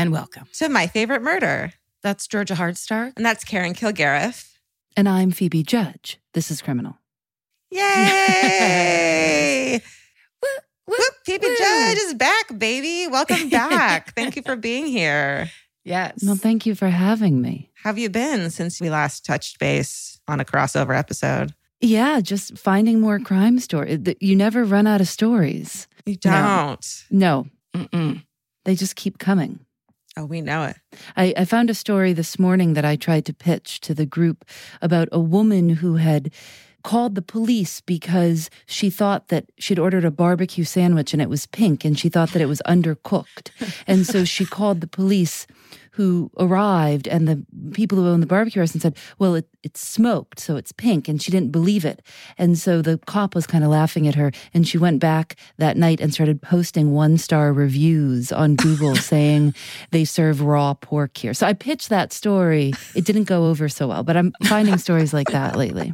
And welcome. To my favorite murder. That's Georgia Hardstark. And that's Karen Kilgariff. And I'm Phoebe Judge. This is Criminal. Yay! Whoop, Whoop, Phoebe woo. Judge is back, baby. Welcome back. Thank you for being here. Yes. Well, thank you for having me. How have you been since we last touched base on a crossover episode? Yeah, just finding more crime stories. You never run out of stories. You don't. No, Mm-mm. they just keep coming. Oh, we know it. I, I found a story this morning that I tried to pitch to the group about a woman who had called the police because she thought that she'd ordered a barbecue sandwich and it was pink and she thought that it was undercooked. and so she called the police who arrived and the people who owned the barbecue restaurant said, well, it, it's smoked, so it's pink. And she didn't believe it. And so the cop was kind of laughing at her. And she went back that night and started posting one star reviews on Google saying they serve raw pork here. So I pitched that story. It didn't go over so well, but I'm finding stories like that lately.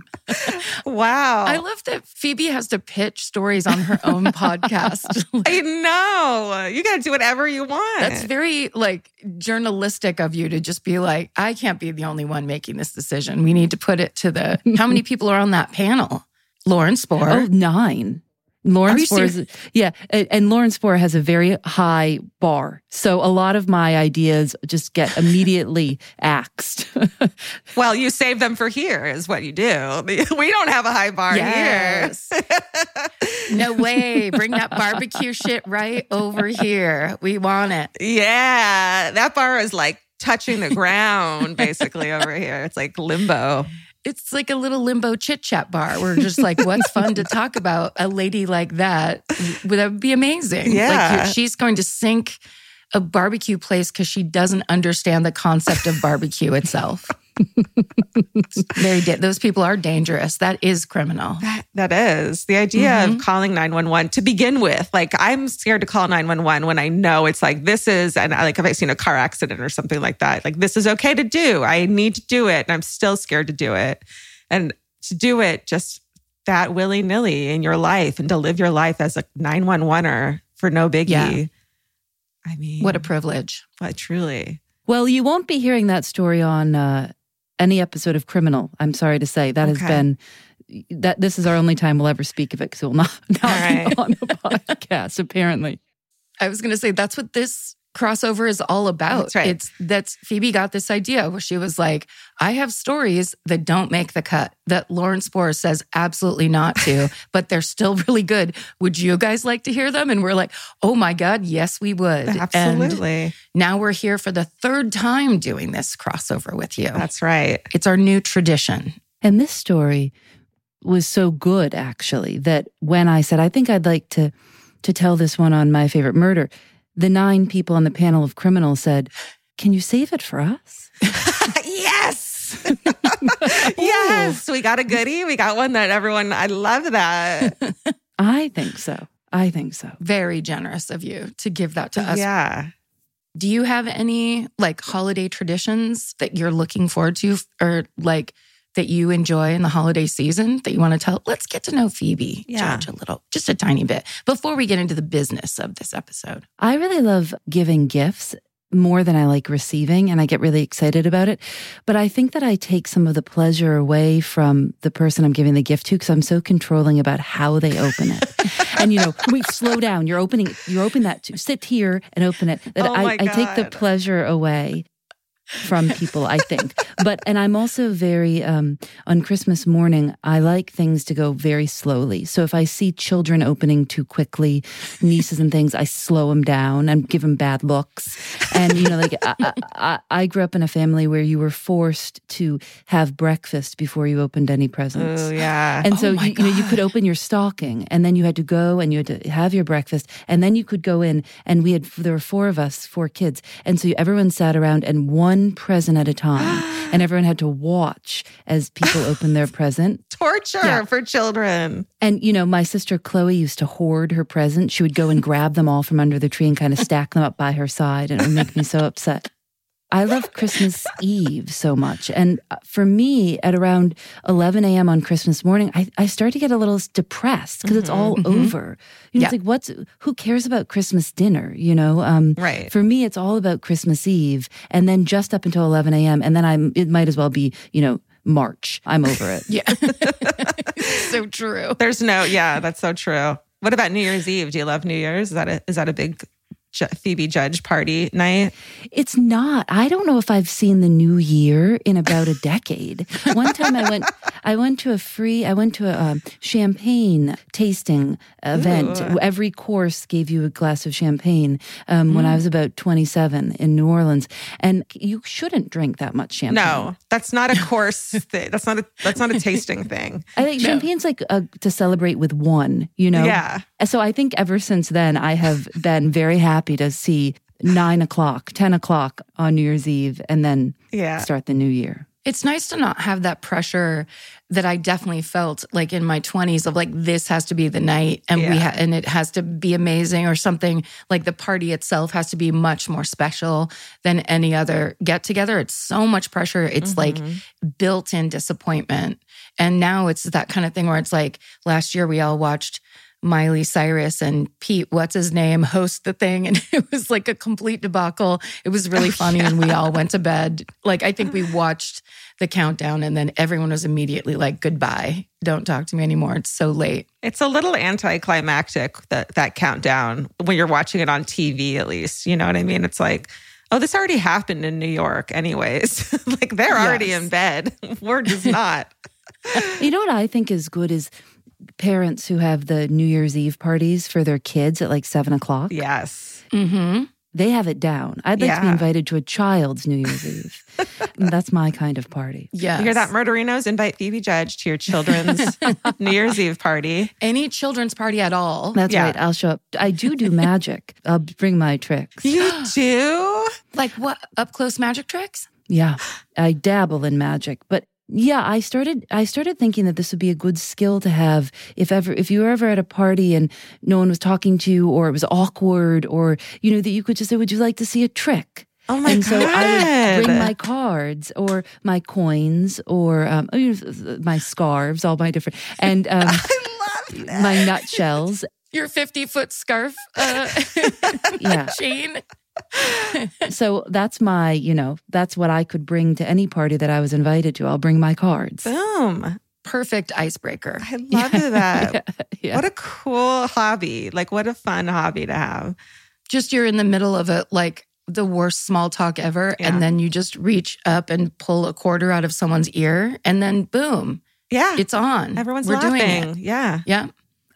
Wow. I love that Phoebe has to pitch stories on her own podcast. I know. You got to do whatever you want. That's very like journalistic of you to just be like, I can't be the only one making this decision. We need to put it to the how many people are on that panel? Lauren Spohr. Oh, nine. Lauren Are Spohr is, yeah, and, and Lauren Spohr has a very high bar. So a lot of my ideas just get immediately axed. well, you save them for here, is what you do. We don't have a high bar Yes. here. no way. Bring that barbecue shit right over here. We want it. Yeah, that bar is like touching the ground basically over here. It's like limbo. It's like a little limbo chit chat bar. We're just like, what's fun to talk about? A lady like that, Well, that would be amazing. Yeah. like she's going to sink a barbecue place because she doesn't understand the concept of barbecue itself. It's very da- those people are dangerous. That is criminal. That, that is the idea of calling 911 to begin with. Like, I'm scared to call 911 when I know it's like, this is, and I, like, if I've seen a car accident or something like that, like, this is okay to do. I need to do it. And I'm still scared to do it. And to do it just that willy nilly in your life and to live your life as a 911er for no biggie. Yeah. I mean, What a privilege. what truly. well, you won't be hearing that story on uh, any episode of Criminal. I'm sorry to say that has been that. This is our only time we'll ever speak of it because it will not, not right. be on the podcast. Apparently, I was going to say that's what this crossover is all about. That's right. It's that's Phoebe got this idea where she was like, I have stories that don't make the cut that Lauren Spohr says absolutely not to, but they're still really good. Would you guys like to hear them? And we're like, oh my God, yes, we would. And Absolutely. now we're here for the third time doing this crossover with you. That's right. it's our new tradition. and this story was so good actually that when I said I think I'd like to to tell this one on my favorite murder, the nine people on the panel of criminals said, "Can you save it for us?" yes. yes. We got a goodie. We got one that everyone, I love that. I think so. I think so. Very generous of you to give that to us. Yeah. Do you have any like holiday traditions that you're looking forward to or like that you enjoy in the holiday season that you want to tell? Let's get to know Phoebe Yeah. Judge a little, just a tiny bit before we get into the business of this episode. I really love giving gifts more than I like receiving, and I get really excited about it. But I think that I take some of the pleasure away from the person I'm giving the gift to because I'm so controlling about how they open it. and you know, we slow down. You're opening. you're open that. To, sit here and open it. That Oh I, I take the pleasure away. From people, I think. But, and I'm also very, um, on Christmas morning, I like things to go very slowly. So if I see children opening too quickly, nieces and things, I slow them down and give them bad looks. And, you know, like I, I, I grew up in a family where you were forced to have breakfast before you opened any presents. Oh, yeah. And so, Oh you, you know, you could open your stocking and then you had to go and you had to have your breakfast and then you could go in and we had, there were four of us, four kids. And so everyone sat around and one present at a time and everyone had to watch as people opened their present. Torture Yeah. for children. And, you know, my sister Chloe used to hoard her presents. She would go and grab them all from under the tree and kind of stack them up by her side. And it would make me so upset. I love Christmas Eve so much. And for me, at around 11 a.m. on Christmas morning, I, I start to get a little depressed because it's all over. You know, Yeah. It's like, what's, who cares about Christmas dinner? You know, um, Right. for me, it's all about Christmas Eve and then just up until 11 a.m. And then I'm, it might as well be, you know, March. I'm over it. Yeah. so true. There's no, yeah, that's so true. What about New Year's Eve? Do you love New Year's? Is that a, is that a big Phoebe Judge party night? It's not. I don't know if I've seen the new year in about a decade. One time I went, I went to a free, I went to a um, champagne tasting event. Ooh. Every course gave you a glass of champagne um, when I was about 27 in New Orleans. And you shouldn't drink that much champagne. No, that's not a course thing. That's not a that's not a tasting thing. I think champagne's like uh to celebrate with one, you know? Yeah. So I think ever since then, I have been very happy to see nine o'clock, 10 o'clock on New Year's Eve and then Yeah. start the new year. It's nice to not have that pressure that I definitely felt like in my 20s of like this has to be the night and we ha- and it has to be amazing or something like the party itself has to be much more special than any other get together. It's so much pressure. It's mm-hmm. like built-in disappointment. And now it's that kind of thing where it's like last year we all watched Miley Cyrus and Pete, what's his name, host the thing. And it was like a complete debacle. It was really oh, funny. And we all went to bed. Like, I think we watched the countdown and then everyone was immediately like, goodbye. Don't talk to me anymore. It's so late. It's a little anticlimactic that that countdown when you're watching it on TV at least. You know what I mean? It's like, oh, this already happened in New York anyways. like they're already in bed. We're just not. You know what I think is good is parents who have the New Year's Eve parties for their kids at like seven o'clock. yes. Mm-hmm. They have it down. I'd like to be invited to a child's New Year's Eve. That's my kind of party. Yeah. You hear that, murderinos? Invite Phoebe Judge to your children's New Year's Eve party. Any children's party at all. That's Yeah. right. I'll show up. I do do magic. I'll bring my tricks. You do? like what? Up close magic tricks? Yeah, I dabble in magic, but yeah, I started. I started thinking that this would be a good skill to have if ever, if you were ever at a party and no one was talking to you, or it was awkward, or you know that you could just say, "Would you like to see a trick?" Oh my and god! so I would bring my cards or my coins or um, oh, you know, my scarves, all my different, and um, I love that. my nutshells. Your 50 foot scarf uh, Yeah. chain. So that's my, you know, that's what I could bring to any party that I was invited to. I'll bring my cards. Boom! Perfect icebreaker. I love that. Yeah. What a cool hobby! Like, what a fun hobby to have. just you're in the middle of it like the worst small talk ever Yeah. and then you just reach up and pull a quarter out of someone's ear and then boom Yeah, it's on everyone's we're laughing. doing it Yeah. yeah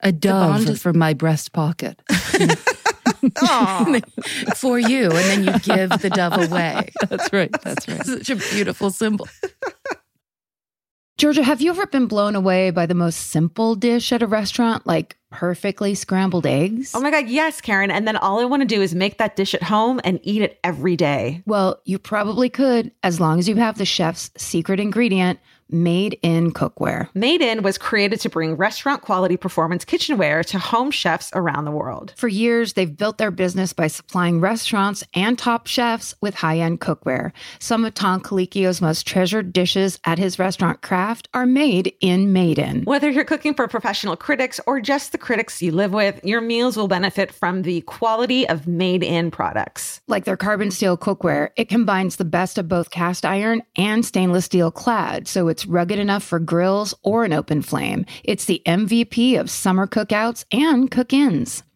A dove bond is- from my breast pocket. Aw. for you and then you give the dove away That's right. That's right. such a beautiful symbol Georgia, have you ever been blown away by the most simple dish at a restaurant, like perfectly scrambled eggs? Oh my God, yes, Karen. And then all I want to do is make that dish at home and eat it every day. well, you probably could, as long as you have the chef's secret ingredient, made in cookware. Made In was created to bring restaurant quality performance kitchenware to home chefs around the world. For years, they've built their business by supplying restaurants and top chefs with high end cookware. Some of Tom Colicchio's most treasured dishes at his restaurant Craft are made in Made In. Whether you're cooking for professional critics or just the critics you live with, your meals will benefit from the quality of Made In products. Like their carbon steel cookware, it combines the best of both cast iron and stainless steel clad, so it's rugged enough for grills or an open flame. It's the MVP of summer cookouts and cook ins.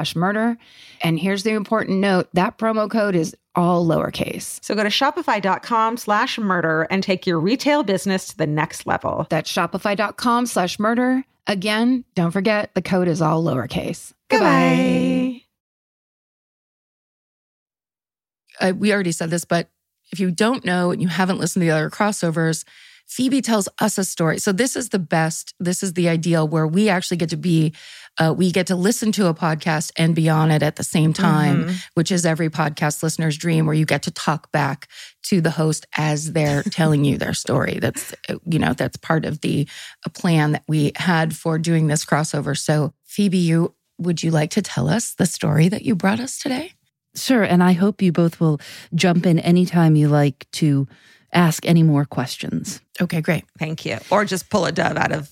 slash murder. And here's the important note that promo code is all lowercase. So go to shopify.com slash murder and take your retail business to the next level. That's shopify.com slash murder. Again, don't forget the code is all lowercase. Goodbye. Uh, we already said this, but if you don't know and you haven't listened to the other crossovers, Phoebe tells us a story. So this is the best. This is the ideal where we actually get to be, uh, we get to listen to a podcast and be on it at the same time, Mhm. which is every podcast listener's dream, where you get to talk back to the host as they're telling you their story. That's uh, you know that's part of the plan that we had for doing this crossover. So Phoebe, you would you like to tell us the story that you brought us today? Sure. And I hope you both will jump in anytime you like to ask any more questions. Okay, great. Thank you. Or just pull a dove out of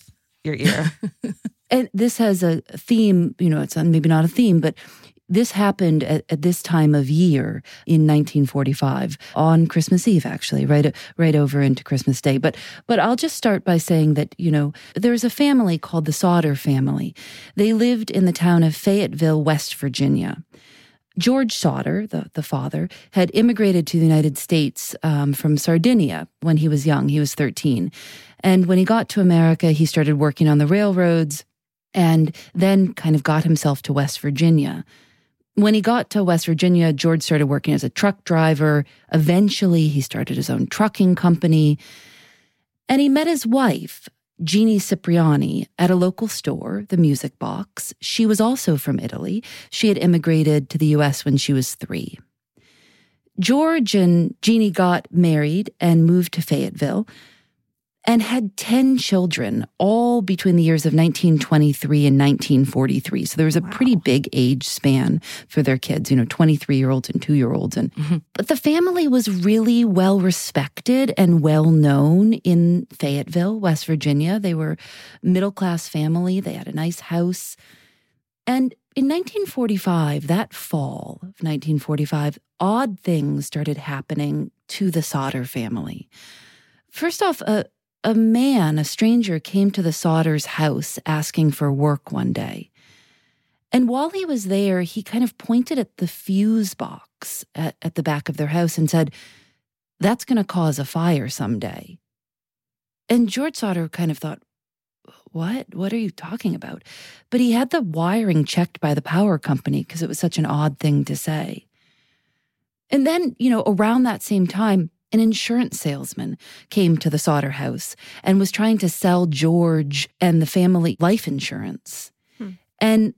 your ear. And this has a theme, you know, it's maybe not a theme, but this happened at, at this time of year in 1945 on Christmas Eve, actually, right, right over into Christmas Day. But, but I'll just start by saying that, you know, there's a family called the Sodder family. They lived in the town of Fayetteville, West Virginia. George Sodder, the, the father, had immigrated to the United States um, from Sardinia when he was young. He was 13. And when he got to America, he started working on the railroads and then kind of got himself to West Virginia. When he got to West Virginia, George started working as a truck driver. Eventually, he started his own trucking company. And he met his wife, Jeannie Cipriani, at a local store, the Music Box. She was also from Italy. She had immigrated to the US when she was three. George and Jeannie got married and moved to Fayetteville and had 10 children, all between the years of 1923 and 1943. So there was a pretty big age span for their kids, you know, 23 year olds and two year olds. And, mm-hmm. but the family was really well respected and well known in Fayetteville, West Virginia. They were middle class family. They had a nice house. And in 1945, that fall of 1945, odd things started happening to the Sodder family. First off, a, a man, a stranger, came to the Sodders' house asking for work one day. And while he was there, he kind of pointed at the fuse box at, at the back of their house and said, That's going to cause a fire someday. And George Sodder kind of thought, What? What are you talking about? But he had the wiring checked by the power company because it was such an odd thing to say. And then, you know, around that same time, an insurance salesman came to the Sodder house and was trying to sell George and the family life insurance. Hmm. And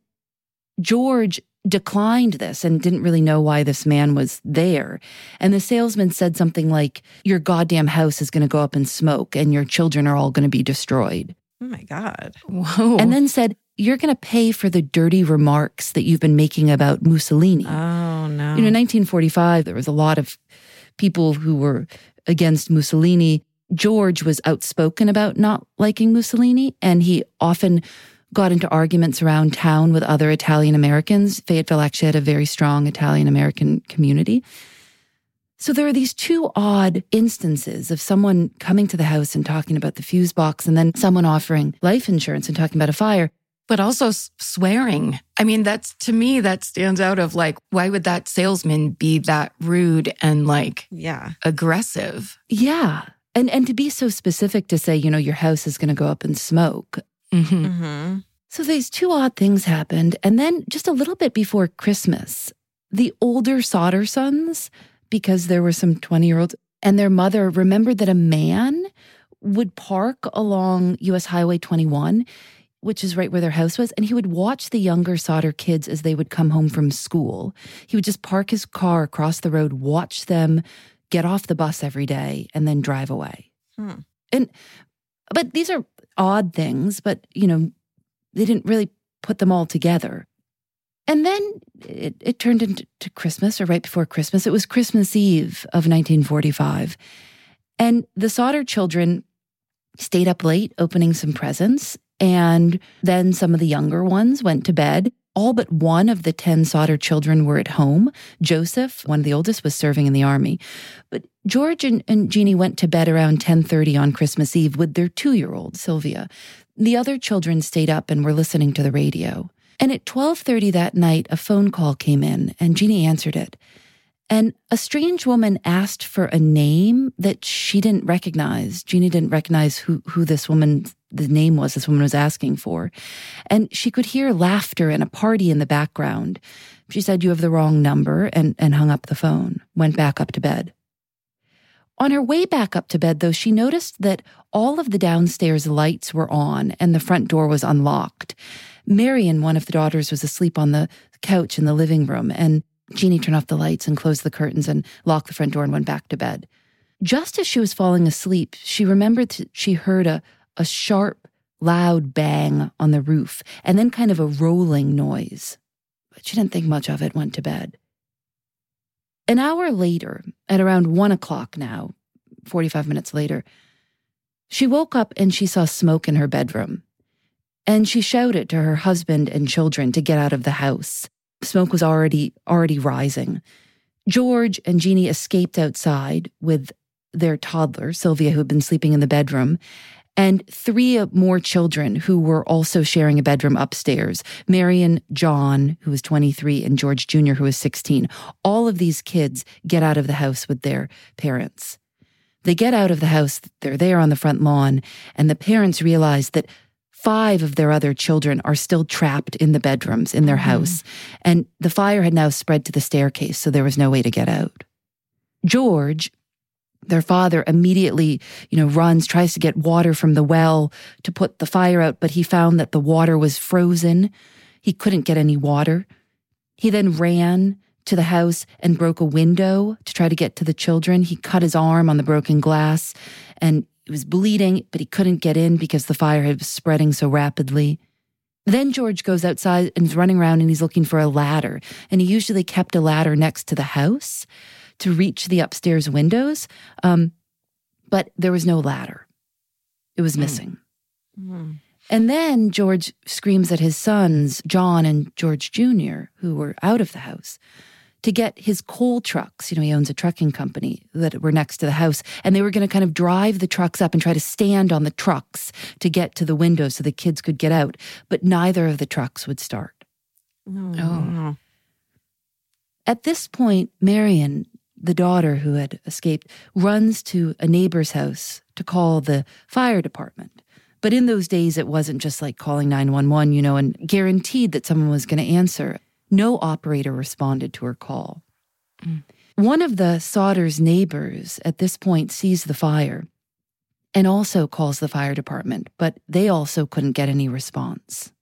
George declined this and didn't really know why this man was there. And the salesman said something like, Your goddamn house is going to go up in smoke and your children are all going to be destroyed. oh my God. Whoa. And then said, you're going to pay for the dirty remarks that you've been making about Mussolini. Oh, no. You know, in 1945, there was a lot of people who were against Mussolini. George was outspoken about not liking Mussolini, and he often got into arguments around town with other Italian Americans. Fayetteville actually had a very strong Italian American community. So there are these two odd instances of someone coming to the house and talking about the fuse box and then someone offering life insurance and talking about a fire. But also swearing. I mean, that's to me, that stands out of like, why would that salesman be that rude and like yeah. aggressive? Yeah. And and to be so specific to say, you know, your house is going to go up in smoke. Mm-hmm. Mm-hmm. So these two odd things happened. And then just a little bit before Christmas, the older Sodder sons, because there were some 20 year olds, and their mother remembered that a man would park along US Highway 21, which is right where their house was, and he would watch the younger Sodder kids as they would come home from school. He would just park his car across the road, watch them get off the bus every day, and then drive away. Hmm. And but these are odd things, but you know, they didn't really put them all together. And then it, it turned into Christmas or right before Christmas. It was Christmas Eve of 1945. And the Sodder children stayed up late opening some presents. And then some of the younger ones went to bed. All but one of the 10 Sodder children were at home. Joseph, one of the oldest, was serving in the army. But George and, and Jeannie went to bed around 10:30 on Christmas Eve with their 2-year-old, Sylvia. The other children stayed up and were listening to the radio. And at 12:30 that night, a phone call came in and Jeannie answered it. And a strange woman asked for a name that she didn't recognize. Jeannie didn't recognize who, who this woman, the name was this woman was asking for. And she could hear laughter and a party in the background. She said, You have the wrong number, and, and hung up the phone, went back up to bed. On her way back up to bed, though, she noticed that all of the downstairs lights were on and the front door was unlocked. Marion, one of the daughters, was asleep on the couch in the living room, and Jeannie turned off the lights and closed the curtains and locked the front door and went back to bed. Just as she was falling asleep, she remembered that she heard a, a sharp, loud bang on the roof and then kind of a rolling noise. But she didn't think much of it, went to bed. An hour later, at around one o'clock now, 45 minutes later, she woke up and she saw smoke in her bedroom. And she shouted to her husband and children to get out of the house. Smoke was already already rising. George and Jeannie escaped outside with their toddler, Sylvia, who had been sleeping in the bedroom, and three more children who were also sharing a bedroom upstairs Marion, John, who was 23, and George Jr., who was 16. All of these kids get out of the house with their parents. They get out of the house, they're there on the front lawn, and the parents realize that five of their other children are still trapped in the bedrooms in their Mm-hmm. house. And the fire had now spread to the staircase, so there was no way to get out. George, their father, immediately, you know, runs, tries to get water from the well to put the fire out, but he found that the water was frozen. He couldn't get any water. He then ran to the house and broke a window to try to get to the children. He cut his arm on the broken glass and it was bleeding, but he couldn't get in because the fire had spreading so rapidly. Then George goes outside and is running around and he's looking for a ladder. And he usually kept a ladder next to the house to reach the upstairs windows. Um, but there was no ladder, it was missing. Mm. And then George screams at his sons, John and George Jr., who were out of the house, to get his coal trucks. You know, he owns a trucking company that were next to the house. And they were going to kind of drive the trucks up and try to stand on the trucks to get to the window so the kids could get out. But neither of the trucks would start. Oh. At this point, Marion, the daughter who had escaped, runs to a neighbor's house to call the fire department. But in those days, it wasn't just like calling 911, you know, and guaranteed that someone was going to answer. No operator responded to her call. Mm. One of the Sodders' neighbors at this point sees the fire and also calls the fire department, but they also couldn't get any response.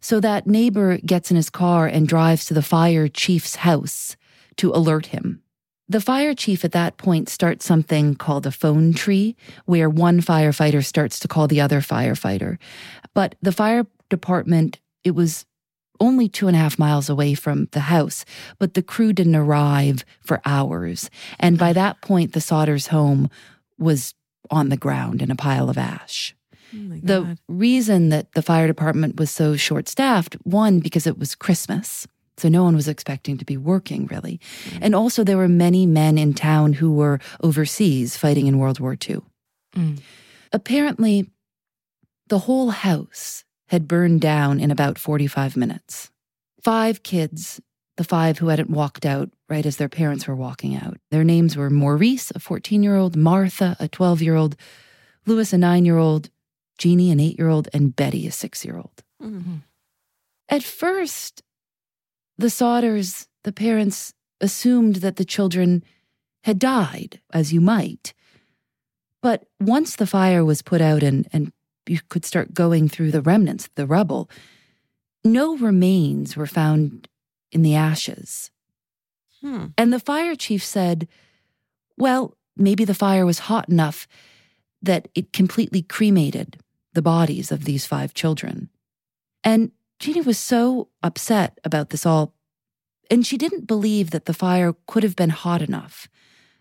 So that neighbor gets in his car and drives to the fire chief's house to alert him. The fire chief at that point starts something called a phone tree, where one firefighter starts to call the other firefighter. But the fire department it was only two and a half miles away from the house, but the crew didn't arrive for hours. And by that point, the Sodders' home was on the ground in a pile of ash. Oh the reason that the fire department was so short staffed, one, because it was Christmas. So no one was expecting to be working really. And also there were many men in town who were overseas fighting in World War II. Mm. Apparently, the whole house had burned down in about 45 minutes. Five kids, the five who hadn't walked out right as their parents were walking out. Their names were Maurice, a 14 year old, Martha, a 12 year old, Louis, a nine year old, Jeannie, an eight year old, and Betty, a six year old. Mm-hmm. At first, the Sodders, the parents, assumed that the children had died, as you might. But once the fire was put out and, and you could start going through the remnants, the rubble, no remains were found in the ashes. Hmm. And the fire chief said, well, maybe the fire was hot enough that it completely cremated the bodies of these five children. And Jeannie was so upset about this all, and she didn't believe that the fire could have been hot enough,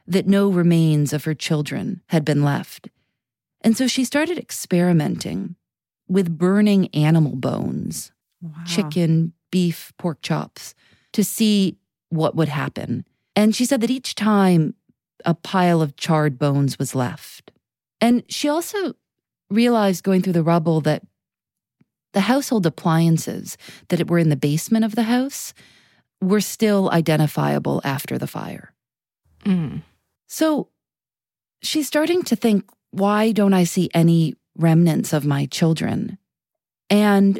that no remains of her children had been left. And so she started experimenting with burning animal bones, Wow. chicken, beef, pork chops, to see what would happen. And she said that each time a pile of charred bones was left. And she also realized going through the rubble that the household appliances that were in the basement of the house were still identifiable after the fire. Mm. So she's starting to think, why don't I see any remnants of my children? And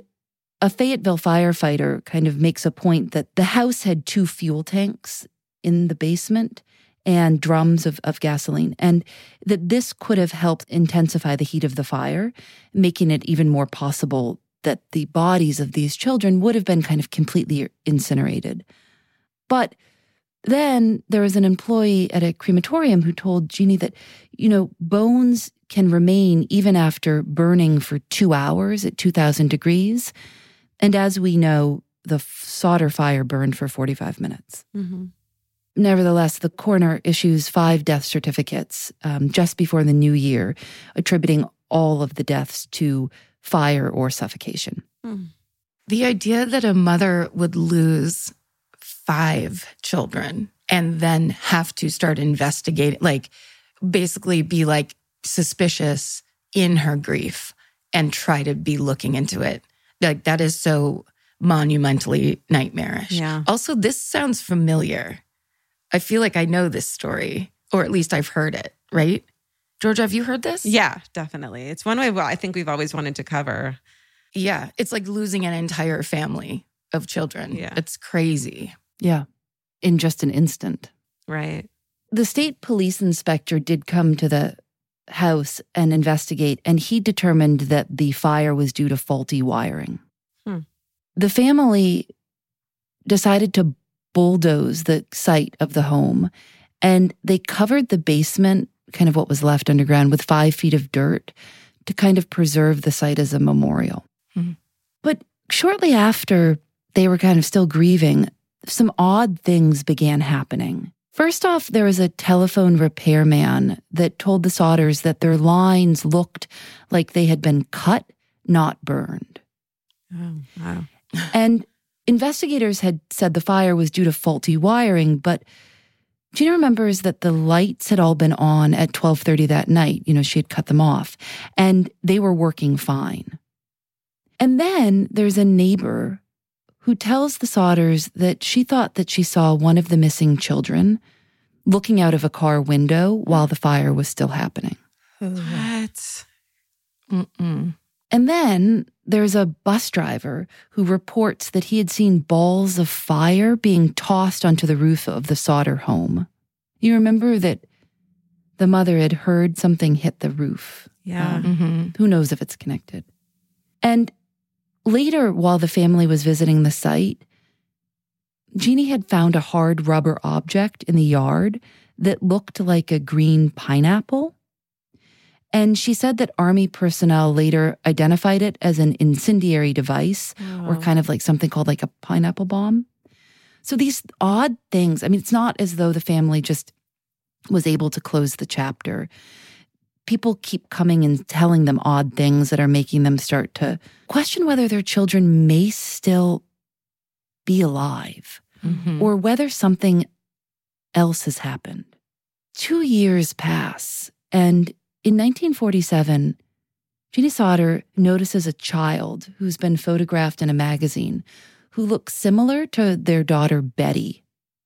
a Fayetteville firefighter kind of makes a point that the house had two fuel tanks in the basement and drums of, of gasoline, and that this could have helped intensify the heat of the fire, making it even more possible that the bodies of these children would have been kind of completely incinerated. But then there was an employee at a crematorium who told Jeannie that, you know, bones can remain even after burning for two hours at 2000 degrees. And as we know, the Sodder fire burned for 45 minutes. Mm-hmm. Nevertheless, the coroner issues five death certificates um, just before the new year, attributing all of the deaths to fire or suffocation. The idea that a mother would lose five children and then have to start investigating, like basically be like suspicious in her grief and try to be looking into it. Like that is so monumentally nightmarish. Yeah. Also, this sounds familiar. I feel like I know this story, or at least I've heard it, right? Georgia, have you heard this? Yeah, definitely. It's one way well, I think we've always wanted to cover. Yeah. It's like losing an entire family of children. Yeah. It's crazy. Yeah, in just an instant. Right. The state police inspector did come to the house and investigate, and he determined that the fire was due to faulty wiring. Hmm. The family decided to bulldoze the site of the home, and they covered the basement, kind of what was left underground, with five feet of dirt to kind of preserve the site as a memorial. Hmm. But shortly after they were kind of still grieving, some odd things began happening. First off, there was a telephone repairman that told the Sodders that their lines looked like they had been cut, not burned. Oh, wow. And investigators had said the fire was due to faulty wiring, but Gina remembers that the lights had all been on at 12:30 that night. You know, she had cut them off, and they were working fine. And then there's a neighbor who tells the Sodders that she thought that she saw one of the missing children looking out of a car window while the fire was still happening. What? Mm-mm. And then there's a bus driver who reports that he had seen balls of fire being tossed onto the roof of the Sodder home. You remember that the mother had heard something hit the roof. Yeah. Um, Mhm. who knows if it's connected? And later, while the family was visiting the site, Jeannie had found a hard rubber object in the yard that looked like a green pineapple. And she said that Army personnel later identified it as an incendiary device or oh. kind of like something called like a pineapple bomb. So these odd things, I mean, it's not as though the family just was able to close the chapter. People keep coming and telling them odd things that are making them start to question whether their children may still be alive Mhm. or whether something else has happened. Two years pass, and in 1947, Jeannie Sodder notices a child who's been photographed in a magazine who looks similar to their daughter Betty.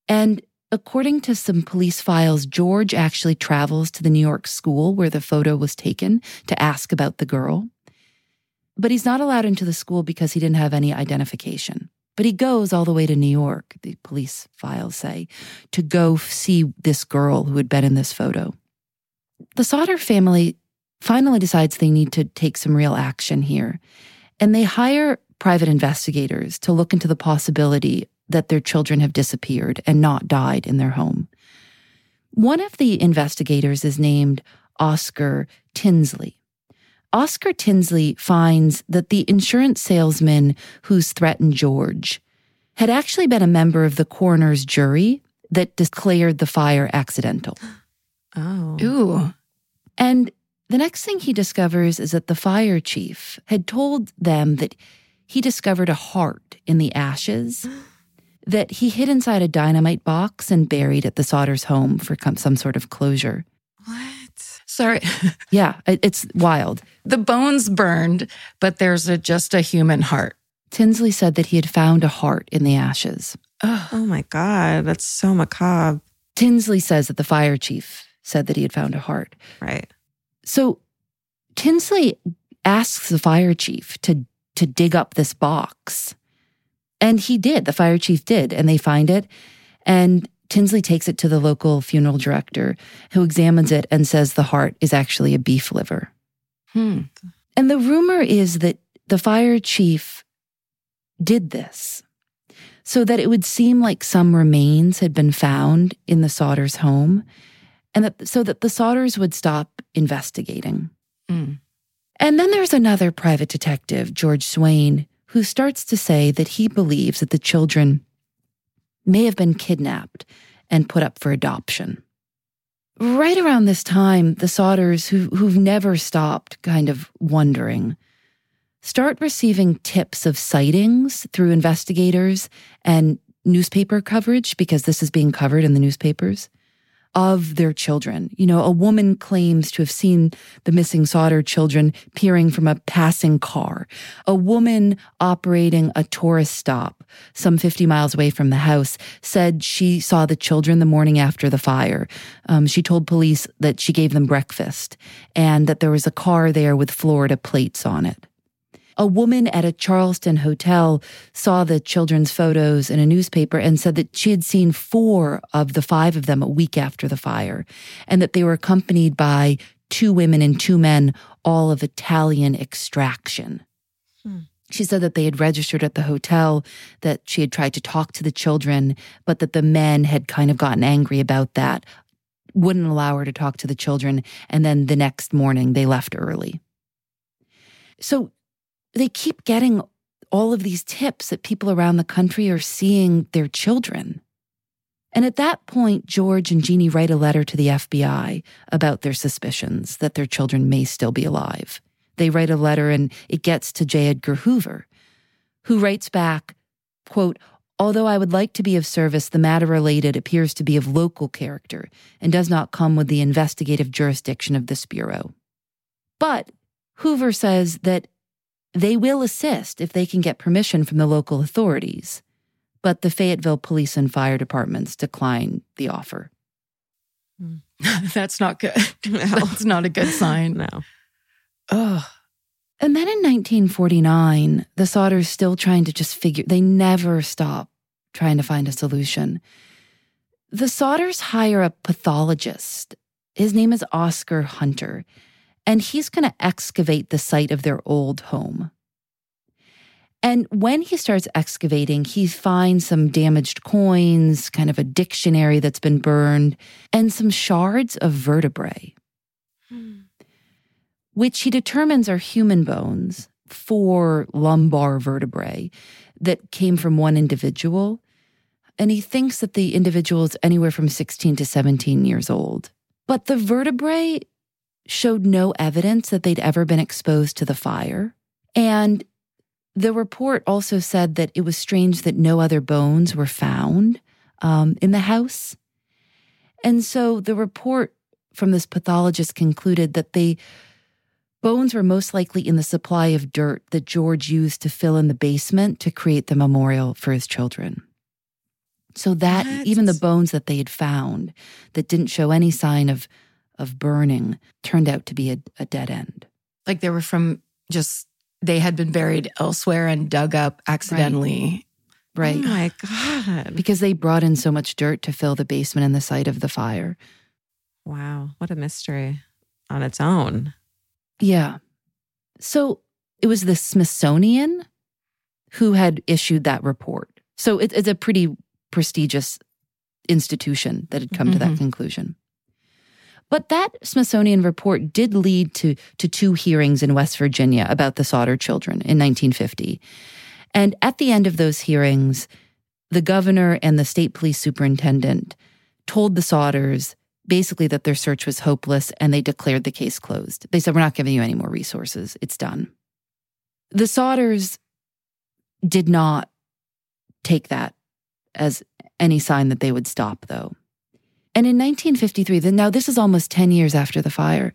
And according to some police files, George actually travels to the New York school where the photo was taken to ask about the girl. But he's not allowed into the school because he didn't have any identification. But he goes all the way to New York, the police files say, to go see this girl who had been in this photo. The Sodder family finally decides they need to take some real action here. And they hire private investigators to look into the possibility that their children have disappeared and not died in their home. One of the investigators is named Oscar Tinsley. Oscar Tinsley finds that the insurance salesman who's threatened George had actually been a member of the coroner's jury that declared the fire accidental. Oh. Ooh. And the next thing he discovers is that the fire chief had told them that he discovered a heart in the ashes that he hid inside a dynamite box and buried at the Sodder's home for some sort of closure. What? Sorry. Yeah, it's wild. the bones burned, but there's a, just a human heart. Tinsley said that he had found a heart in the ashes. Ugh. Oh my God. That's so macabre. Tinsley says that the fire chief said that he had found a heart. Right. So Tinsley asks the fire chief to to dig up this box. And he did. The fire chief did, and they find it. And Tinsley takes it to the local funeral director who examines it and says the heart is actually a beef liver. Hmm. And the rumor is that the fire chief did this so that it would seem like some remains had been found in the Sodders home and that so that the Sodders would stop investigating. Mm. And then there's another private detective, George Swain, who starts to say that he believes that the children may have been kidnapped and put up for adoption. Right around this time, the Sodders, who, who've never stopped kind of wondering, start receiving tips of sightings through investigators and newspaper coverage because this is being covered in the newspapers of their children. You know, a woman claims to have seen the missing Sodder children peering from a passing car. A woman operating a tourist stop some 50 miles away from the house said she saw the children the morning after the fire. Um, she told police that she gave them breakfast and that there was a car there with Florida plates on it. A woman at a Charleston hotel saw the children's photos in a newspaper and said that she had seen four of the five of them a week after the fire, and that they were accompanied by two women and two men, all of Italian extraction. Hmm. She said that they had registered at the hotel, that she had tried to talk to the children, but that the men had kind of gotten angry about that, wouldn't allow her to talk to the children, and then the next morning they left early. So they keep getting all of these tips that people around the country are seeing their children. And at that point, George and Jeannie write a letter to the FBI about their suspicions that their children may still be alive. They write a letter and it gets to J. Edgar Hoover, who writes back, quote, Although I would like to be of service, the matter related appears to be of local character and does not come with the investigative jurisdiction of this Bureau. But Hoover says that they will assist if they can get permission from the local authorities, but the Fayetteville Police and Fire Departments decline the offer. Hmm. That's not good. No. That's not a good sign. No. Ugh. And then in 1949, the Sodders still trying to just figure, they never stop trying to find a solution. The Sodders hire a pathologist. His name is Oscar Hunter, and he's going to excavate the site of their old home. And when he starts excavating, he finds some damaged coins, kind of a dictionary that's been burned, and some shards of vertebrae. Hmm. which he determines are human bones, four lumbar vertebrae that came from one individual. And he thinks that the individual is anywhere from 16 to 17 years old. But the vertebrae showed no evidence that they'd ever been exposed to the fire. And the report also said that it was strange that no other bones were found um, in the house. And so the report from this pathologist concluded that the bones were most likely in the supply of dirt that George used to fill in the basement to create the memorial for his children. So that What? even the bones that they had found that didn't show any sign of of burning turned out to be a, a dead end. Like they were from just, they had been buried elsewhere and dug up accidentally. Right. Oh my God. because they brought in so much dirt to fill the basement and the site of the fire. Wow. What a mystery on its own. Yeah. So it was the Smithsonian who had issued that report. So it, it's a pretty prestigious institution that had come to that Mhm. conclusion. But that Smithsonian report did lead to, to two hearings in West Virginia about the Sodder children in 1950. And at the end of those hearings, the governor and the state police superintendent told the Sodders basically that their search was hopeless and they declared the case closed. They said, We're not giving you any more resources. It's done. The Sodders did not take that as any sign that they would stop, though. And in 1953, then now this is almost 10 years after the fire,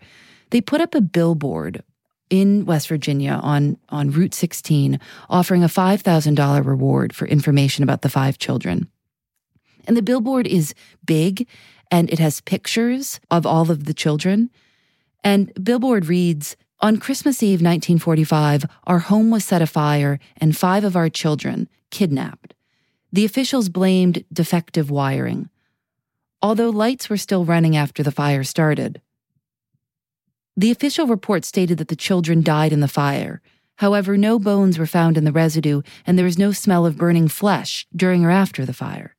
they put up a billboard in West Virginia on, on Route 16 offering a $5,000 reward for information about the five children. And the billboard is big and it has pictures of all of the children. And billboard reads, on Christmas Eve 1945, our home was set afire and five of our children kidnapped. The officials blamed defective wiring, although lights were still running after the fire started. The official report stated that the children died in the fire. However, no bones were found in the residue, and there was no smell of burning flesh during or after the fire.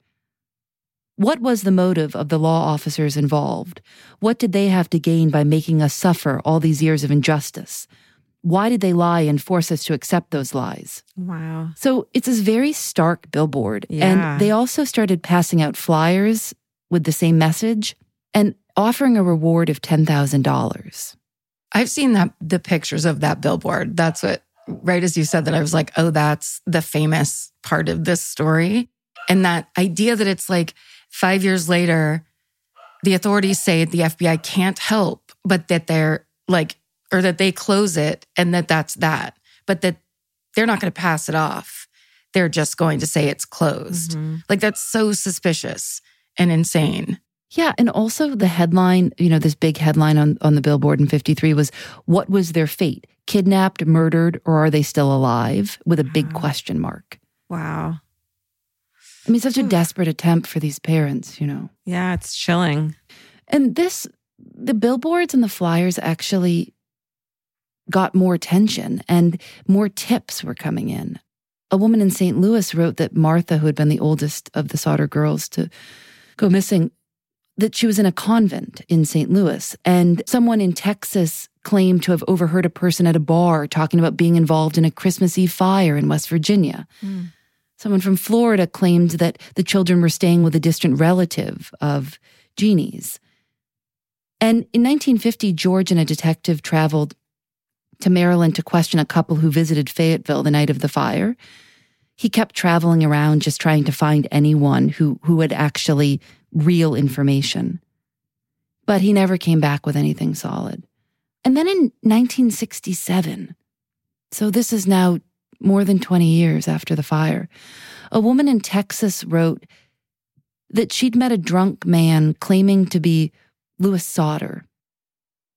What was the motive of the law officers involved? What did they have to gain by making us suffer all these years of injustice? Why did they lie and force us to accept those lies? Wow. So it's this very stark billboard. Yeah. And they also started passing out flyers with the same message and offering a reward of $10,000. I've seen that the pictures of that billboard. That's what right as you said that I was like, "Oh, that's the famous part of this story." And that idea that it's like 5 years later the authorities say the FBI can't help, but that they're like or that they close it and that that's that. But that they're not going to pass it off. They're just going to say it's closed. Mhm. Like that's so suspicious and insane. Yeah, and also the headline, you know, this big headline on, on the billboard in 53 was what was their fate? Kidnapped, murdered, or are they still alive? With a big Wow. question mark. Wow. I mean, such a desperate attempt for these parents, you know. Yeah, it's chilling. And this, the billboards and the flyers actually got more attention and more tips were coming in. A woman in St. Louis wrote that Martha, who had been the oldest of the Sodder girls to go missing, that she was in a convent in St. Louis. And someone in Texas claimed to have overheard a person at a bar talking about being involved in a Christmas Eve fire in West Virginia. Hmm. Someone from Florida claimed that the children were staying with a distant relative of Jeannie's. And in 1950, George and a detective traveled to Maryland to question a couple who visited Fayetteville the night of the fire. He kept traveling around just trying to find anyone who, who had actually real information. But he never came back with anything solid. And then in 1967, so this is now more than 20 years after the fire, a woman in Texas wrote that she'd met a drunk man claiming to be Louis Sodder.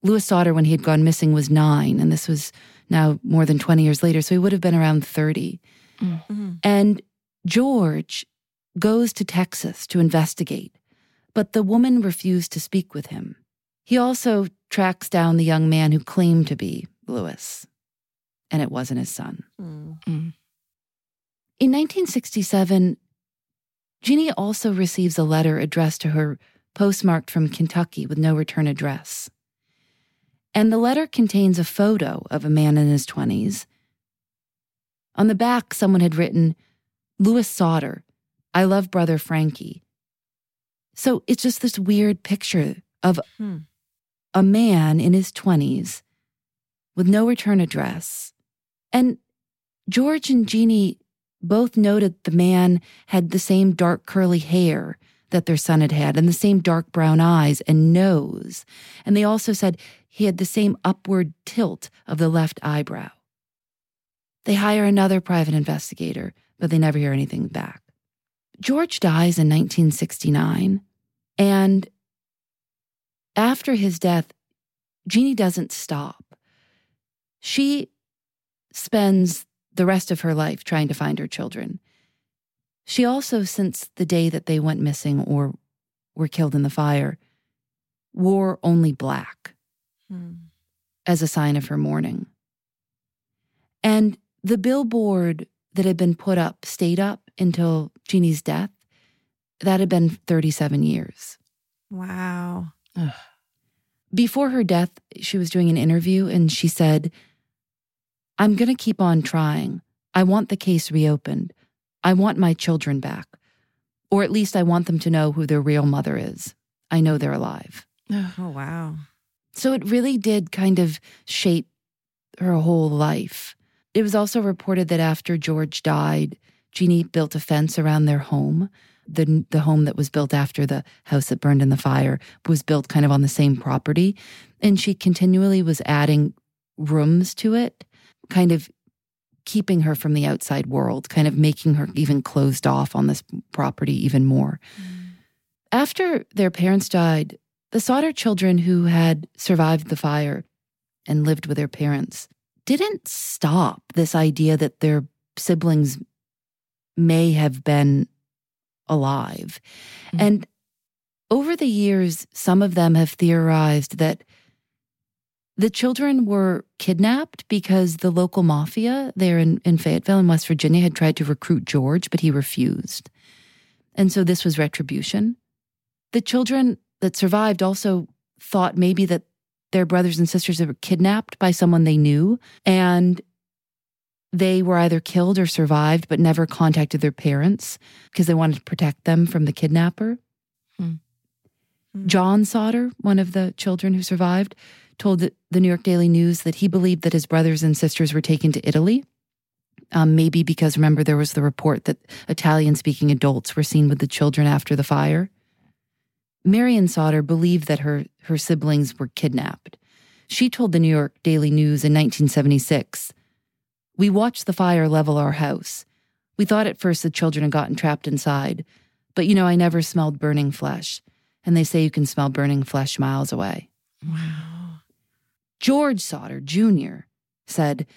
Louis Sodder, when he had gone missing, was nine, and this was now more than 20 years later, so he would have been around 30. Mhm. And George goes to Texas to investigate, but the woman refused to speak with him. He also tracks down the young man who claimed to be Louis, and it wasn't his son. Mm. In 1967, Jeannie also receives a letter addressed to her postmarked from Kentucky with no return address. And the letter contains a photo of a man in his 20s. On the back, someone had written, Louis Sodder, I love brother Frankie. So it's just this weird picture of Hmm. a man in his 20s with no return address. And George and Jeannie both noted the man had the same dark curly hair that their son had had and the same dark brown eyes and nose. And they also said he had the same upward tilt of the left eyebrow. They hire another private investigator, but they never hear anything back. George dies in 1969, and after his death, Jeannie doesn't stop. She spends the rest of her life trying to find her children. She also, since the day that they went missing or were killed in the fire, wore only black Hmm. as a sign of her mourning. And the billboard that had been put up stayed up until Jeannie's death. That had been 37 years. Wow. Before her death, she was doing an interview and she said, I'm going to keep on trying. I want the case reopened. I want my children back. Or at least I want them to know who their real mother is. I know they're alive. Oh, wow. So it really did kind of shape her whole life. It was also reported that after George died, Jeannie built a fence around their home. The, the home that was built after the house that burned in the fire was built kind of on the same property. And she continually was adding rooms to it, kind of keeping her from the outside world, kind of making her even closed off on this property even more. Mm. After their parents died, the Sodder children who had survived the fire and lived with their parents didn't stop this idea that their siblings may have been alive. Mhm. And over the years, some of them have theorized that the children were kidnapped because the local mafia there in, in Fayetteville in West Virginia had tried to recruit George, but he refused. And so this was retribution. The children that survived also thought maybe that their brothers and sisters were kidnapped by someone they knew and they were either killed or survived but never contacted their parents because they wanted to protect them from the kidnapper. Hmm. Hmm. John Sodder, one of the children who survived, told the the New York Daily News that he believed that his brothers and sisters were taken to Italy. Um, maybe because remember there was the report that Italian speaking adults were seen with the children after the fire. Marion Sodder believed that her, her siblings were kidnapped. She told the New York Daily News in 1976 We watched the fire level our house. We thought at first the children had gotten trapped inside, but you know, I never smelled burning flesh. And they say you can smell burning flesh miles away. Wow. George Sodder Jr. said,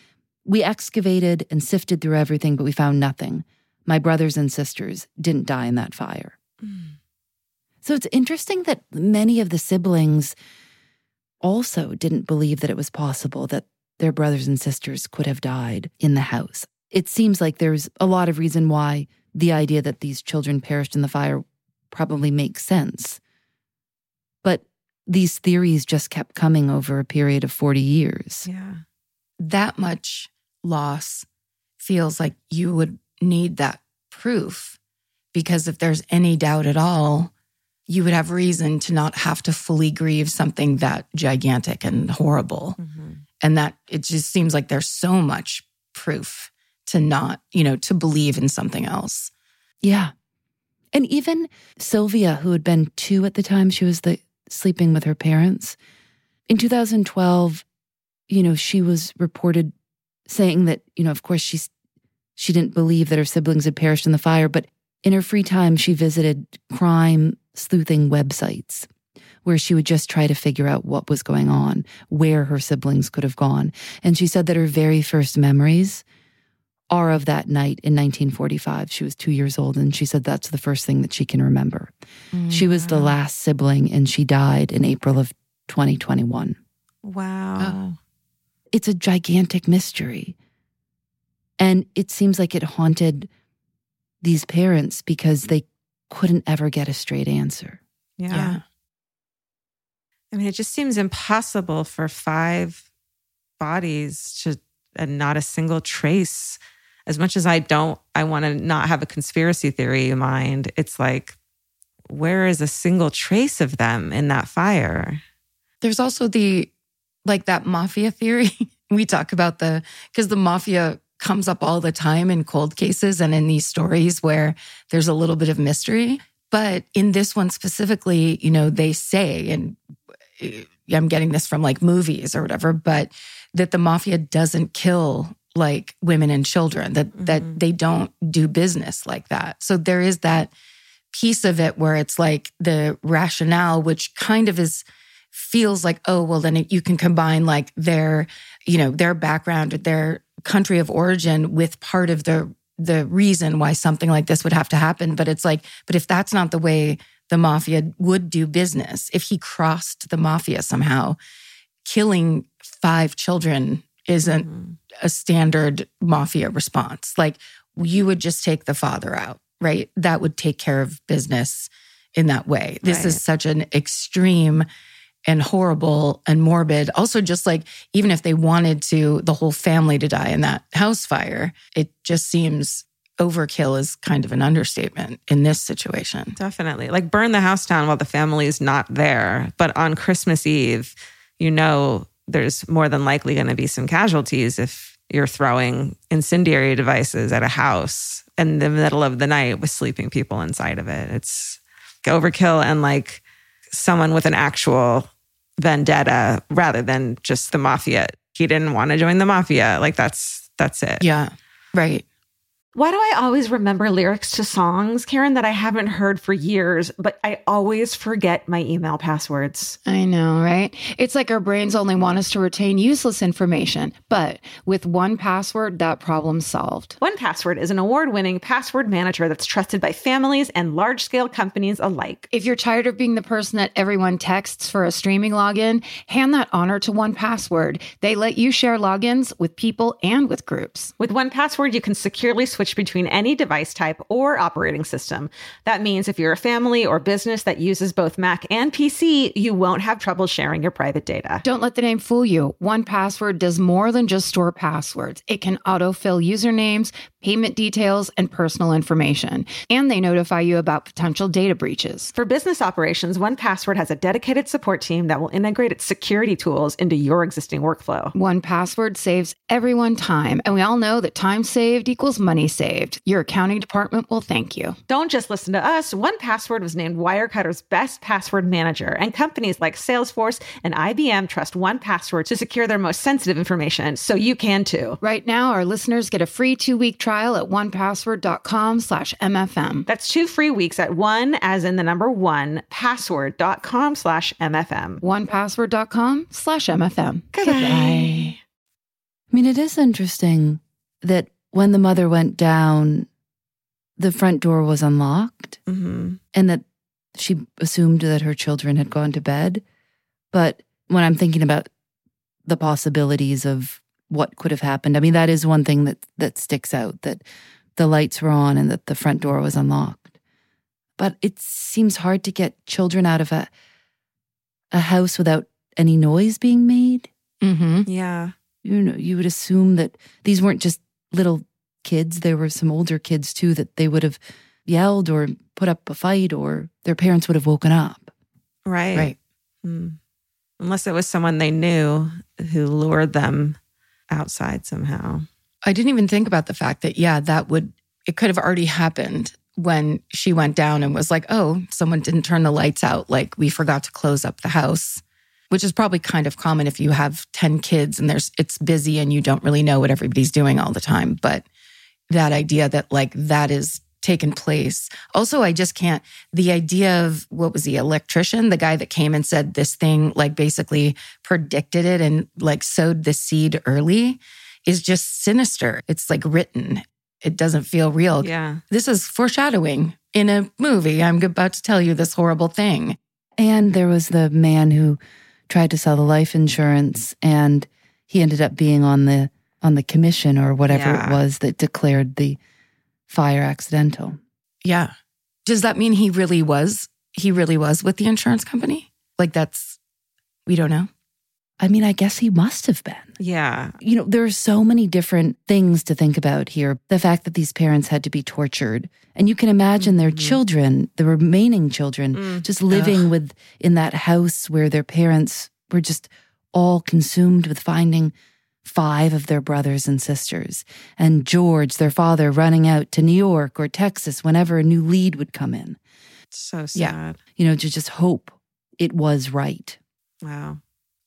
We excavated and sifted through everything, but we found nothing. My brothers and sisters didn't die in that fire. Mm. So it's interesting that many of the siblings also didn't believe that it was possible that their brothers and sisters could have died in the house. It seems like there's a lot of reason why the idea that these children perished in the fire probably makes sense. But these theories just kept coming over a period of 40 years. Yeah. that much loss feels like you would need that proof because if there's any doubt at all, you would have reason to not have to fully grieve something that gigantic and horrible. Mhm. And that it just seems like there's so much proof to not, you know, to believe in something else. Yeah. And even Sylvia, who had been two at the time, she was the sleeping with her parents. In 2012, you know, she was reported saying that, you know, of course she's she didn't believe that her siblings had perished in the fire, but in her free time she visited crime sleuthing websites where she would just try to figure out what was going on, where her siblings could have gone. And she said that her very first memories are of that night in 1945. She was two years old, and she said that's the first thing that she can remember. She was the mm. last sibling, and she died in April of 2021. Wow. Oh. It's a gigantic mystery. And it seems like it haunted these parents because they couldn't ever get a straight answer. Yeah. Yeah. I mean, it just seems impossible for five bodies to and not a single trace. As much as I don't, I want to not have a conspiracy theory in mind. It's like, where is a single trace of them in that fire? There's also the like that mafia theory. we talk about the because the mafia comes up all the time in cold cases and in these stories where there's a little bit of mystery. But in this one specifically, you know, they say, and uh, I'm getting this from like movies or whatever, but that the mafia doesn't kill like women and children, that mm-hmm. that they don't do business like that. So there is that piece of it where it's like the rationale, which kind of is feels like, oh, well, then you can combine like their, you know, their background, or their country of origin with part of the the reason why something like this would have to happen. But it's like, but if that's not the way the mafia would do business, if he crossed the mafia somehow, killing five children isn't mm-hmm. a standard mafia response. Like you would just take the father out, right? That would take care of business in that way. This right. is such an extreme and horrible and morbid. Also, just like even if they wanted to, the whole family to die in that house fire, it just seems overkill is kind of an understatement in this situation. Definitely. Like burn the house down while the family is not there. But on Christmas Eve, you know, there's more than likely going to be some casualties if you're throwing incendiary devices at a house in the middle of the night with sleeping people inside of it. It's overkill and like someone with an actual vendetta rather than just the mafia. He didn't want to join the mafia. Like that's that's it. Yeah. Right. Why do I always remember lyrics to songs, Karen, that I haven't heard for years, but I always forget my email passwords? I know, right? It's like our brains only want us to retain useless information. But with 1Password, that problem's solved. 1Password is an award winning password manager that's trusted by families and large scale companies alike. If you're tired of being the person that everyone texts for a streaming login, hand that honor to 1Password. They let you share logins with people and with groups. With 1Password, you can securely switch switch between any device type or operating system. That means if you're a family or business that uses both Mac and PC, you won't have trouble sharing your private data. Don't let the name fool you. 1Password does more than just store passwords. It can autofill usernames, payment details, and personal information. And they notify you about potential data breaches. For business operations, 1Password has a dedicated support team that will integrate its security tools into your existing workflow. 1Password saves everyone time, and we all know that time saved equals money saved. Your accounting department will thank you. Don't just listen to us. 1Password was named Wirecutter's best password manager, and companies like Salesforce and IBM trust 1Password to secure their most sensitive information, so you can too. Right now, our listeners get a free two-week trial at onepassword.com slash MFM. That's two free weeks at one, as in the number one, password.com slash MFM. Onepassword.com slash MFM. Goodbye. Goodbye. I mean, it is interesting that when the mother went down, the front door was unlocked mm-hmm. and that she assumed that her children had gone to bed. But when I'm thinking about the possibilities of what could have happened, I mean, that is one thing that, that sticks out that the lights were on and that the front door was unlocked. But it seems hard to get children out of a, a house without any noise being made. Mm-hmm. Yeah. You know, you would assume that these weren't just little kids, there were some older kids too that they would have yelled or put up a fight or their parents would have woken up. Right. Right. Mm. Unless it was someone they knew who lured them outside somehow. I didn't even think about the fact that, yeah, that would, it could have already happened when she went down and was like, oh, someone didn't turn the lights out. Like we forgot to close up the house which is probably kind of common if you have 10 kids and there's it's busy and you don't really know what everybody's doing all the time but that idea that like that is taken place. Also i just can't the idea of what was the electrician? The guy that came and said this thing like basically predicted it and like sowed the seed early is just sinister. It's like written. It doesn't feel real. Yeah. This is foreshadowing in a movie. I'm about to tell you this horrible thing. And there was the man who tried to sell the life insurance and he ended up being on the on the commission or whatever yeah. it was that declared the fire accidental. Yeah. Does that mean he really was he really was with the insurance company? Like that's We don't know. I mean, I guess he must have been. Yeah. You know, there are so many different things to think about here. The fact that these parents had to be tortured. And you can imagine their Mhm. children, the remaining children, Mm. just living with in that house where their parents were just all consumed with finding five of their brothers and sisters. And George, their father, running out to New York or Texas whenever a new lead would come in. So sad. Yeah. You know, to just hope it was right. Wow.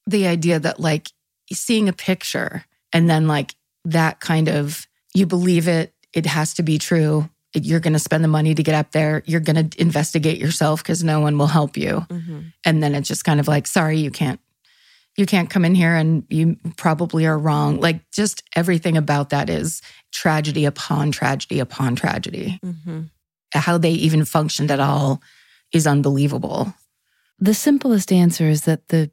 The idea that like seeing a picture and then like that kind of you believe it, it has to be true. You're going to spend the money to get up there. You're going to investigate yourself because no one will help you. hmm And then it's just kind of like, sorry, you can't, you can't come in here and you probably are wrong. Like just everything about that is tragedy upon tragedy upon tragedy. hmm How they even functioned at all is unbelievable. The simplest answer is that the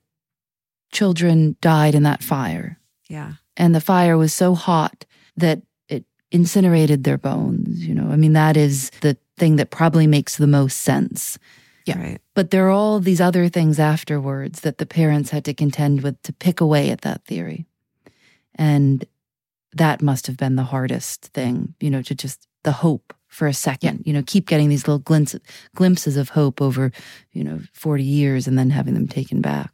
children died in that fire. Yeah. and the fire was so hot that it incinerated their bones. You know, I mean, that is the thing that probably makes the most sense. Yeah. Right. But there are all these other things afterwards that the parents had to contend with to pick away at that theory. And that must have been the hardest thing, you know, to just the hope for a second, you know, keep getting these little glimpses, glimpses of hope over, you know, 40 years and then having them taken back.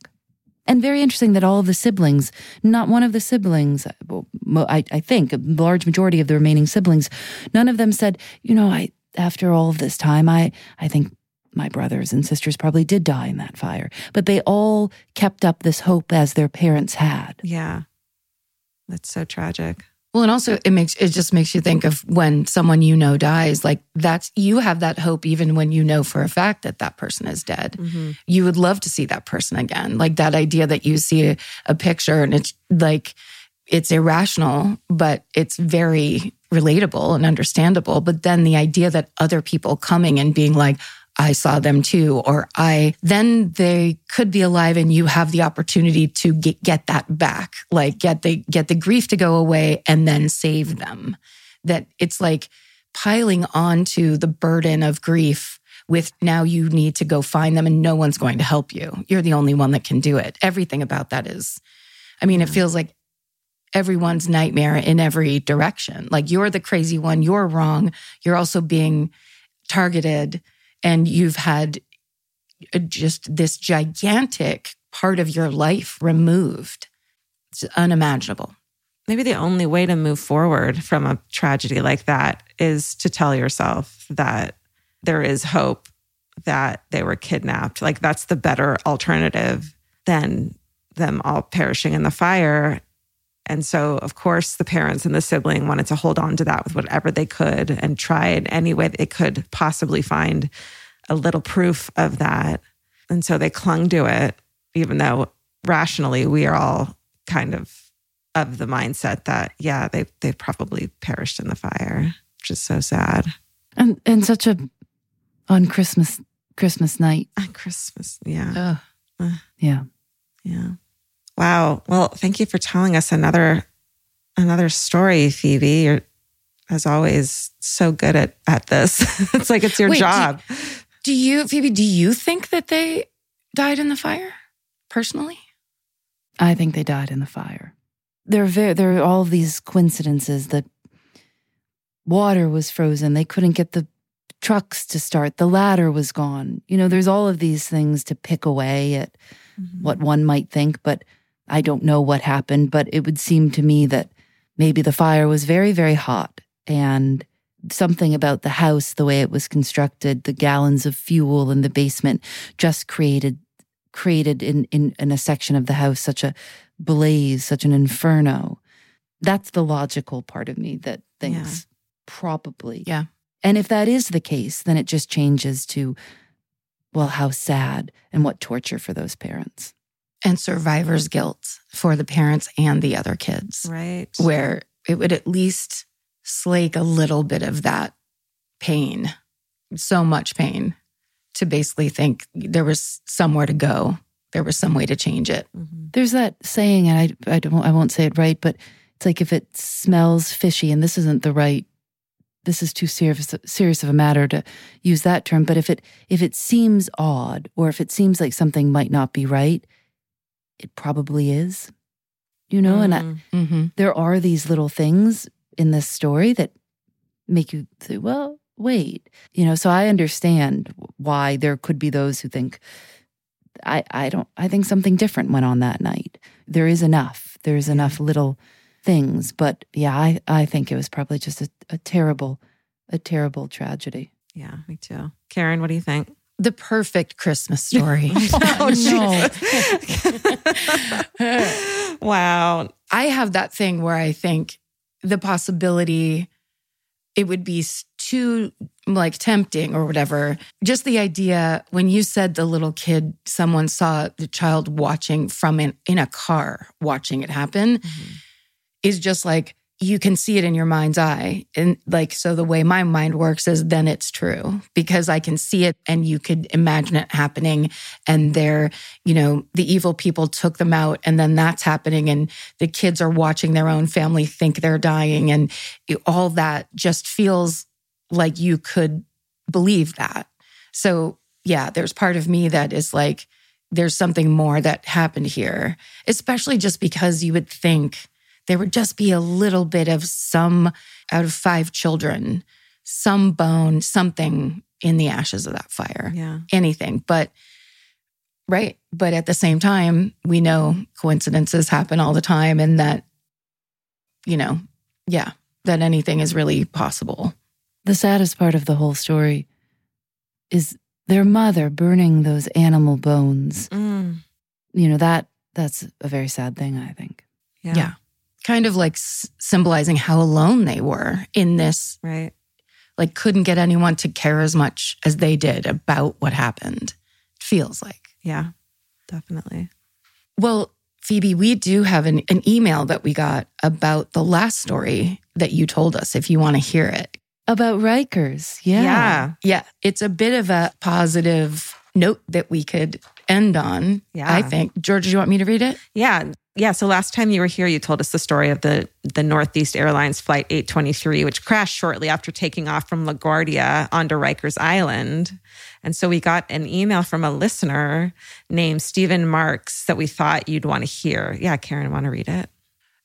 And very interesting that all of the siblings, not one of the siblings, well, mo- I, I think a large majority of the remaining siblings, none of them said, you know, I, after all of this time, I, I think my brothers and sisters probably did die in that fire. But they all kept up this hope as their parents had. Yeah. That's so tragic. Well, and also it makes it just makes you think of when someone you know dies. Like that's you have that hope even when you know for a fact that that person is dead. hmm You would love to see that person again. Like that idea that you see a, a picture and it's like it's irrational, but it's very relatable and understandable. But then the idea that other people coming and being like, I saw them too, or I, then they could be alive and you have the opportunity to get, get that back, like get the, get the grief to go away and then save them. That it's like piling onto the burden of grief with now you need to go find them and no one's going to help you. You're the only one that can do it. Everything about that is, I mean, it feels like everyone's nightmare in every direction. Like you're the crazy one, you're wrong. You're also being targeted and you've had uh, just this gigantic part of your life removed. It's unimaginable. Maybe the only way to move forward from a tragedy like that is to tell yourself that there is hope that they were kidnapped. Like that's the better alternative than them all perishing in the fire. And so, of course, the parents and the sibling wanted to hold on to that with whatever they could and try in any way they could possibly find a little proof of that. And so they clung to it, even though rationally we are all kind of of the mindset that, yeah, they they probably perished in the fire, which is so sad. And and such a on Christmas Christmas night. On Christmas. Yeah. Ugh. Yeah. Yeah. Wow. Well, thank you for telling us another another story, Phoebe. You're as always so good at at this. it's like it's your Wait, job. Do you, Phoebe, do you think that they died in the fire personally? I think they died in the fire. There are very, there are all of these coincidences that water was frozen. They couldn't get the trucks to start. The ladder was gone. You know, there's all of these things to pick away at mm-hmm. what one might think, but I don't know what happened. But it would seem to me that maybe the fire was very, very hot and something about the house, the way it was constructed, the gallons of fuel in the basement just created created in, in, in a section of the house such a blaze, such an inferno. That's the logical part of me that thinks probably. Yeah. And if that is the case, then it just changes to, well, how sad and what torture for those parents. And survivor's guilt for the parents and the other kids, Right. where it would at least slake a little bit of that pain, so much pain, to basically think there was somewhere to go. There was some way to change it. Mhm. There's that saying, and I, I don't, I won't say it right, but it's like if it smells fishy, and this isn't the right, this is too serious, serious of a matter to use that term. But if it, if it seems odd, or if it seems like something might not be right, it probably is. You know, and I, Mm. Mm-hmm. there are these little things in this story that make you say, well, wait. You know, so I understand why there could be those who think I I don't I think something different went on that night. There is enough. There's enough little things, but yeah, I I think it was probably just a, a terrible a terrible tragedy. Yeah, me too. Karen, what do you think? The perfect Christmas story. Oh, no. Wow. I have that thing where I think the possibility it would be too like tempting or whatever. Just the idea when you said the little kid, someone saw the child watching from in, in a car, watching it happen, is just like you can see it in your mind's eye. And like, so the way my mind works is then it's true because I can see it and you could imagine it happening. And they're, you know, the evil people took them out and then that's happening. And the kids are watching their own family think they're dying. And all that just feels like you could believe that. So, yeah, there's part of me that is like, there's something more that happened here, especially just because you would think there would just be a little bit of some out of five children, some bone, something in the ashes of that fire, Yeah. anything. But, right. But at the same time, we know coincidences happen all the time and that, you know, yeah, that anything is really possible. The saddest part of the whole story is their mother burning those animal bones. Mm. You know, that that's a very sad thing, I think. Yeah. Yeah. Kind of like s- symbolizing how alone they were in this, Right. like, couldn't get anyone to care as much as they did about what happened. Feels like. Yeah. Definitely. Well, Phoebe, we do have an, an email that we got about the last story that you told us if you want to hear it. About Rikers. Yeah. Yeah. Yeah, it's a bit of a positive note that we could end on. Yeah. I think. George, do you want me to read it? Yeah. Yeah. So last time you were here, you told us the story of the, the Northeast Airlines Flight 823, which crashed shortly after taking off from LaGuardia onto Rikers Island. And so we got an email from a listener named Stephen Marks that we thought you'd want to hear. Yeah, Karen, want to read it?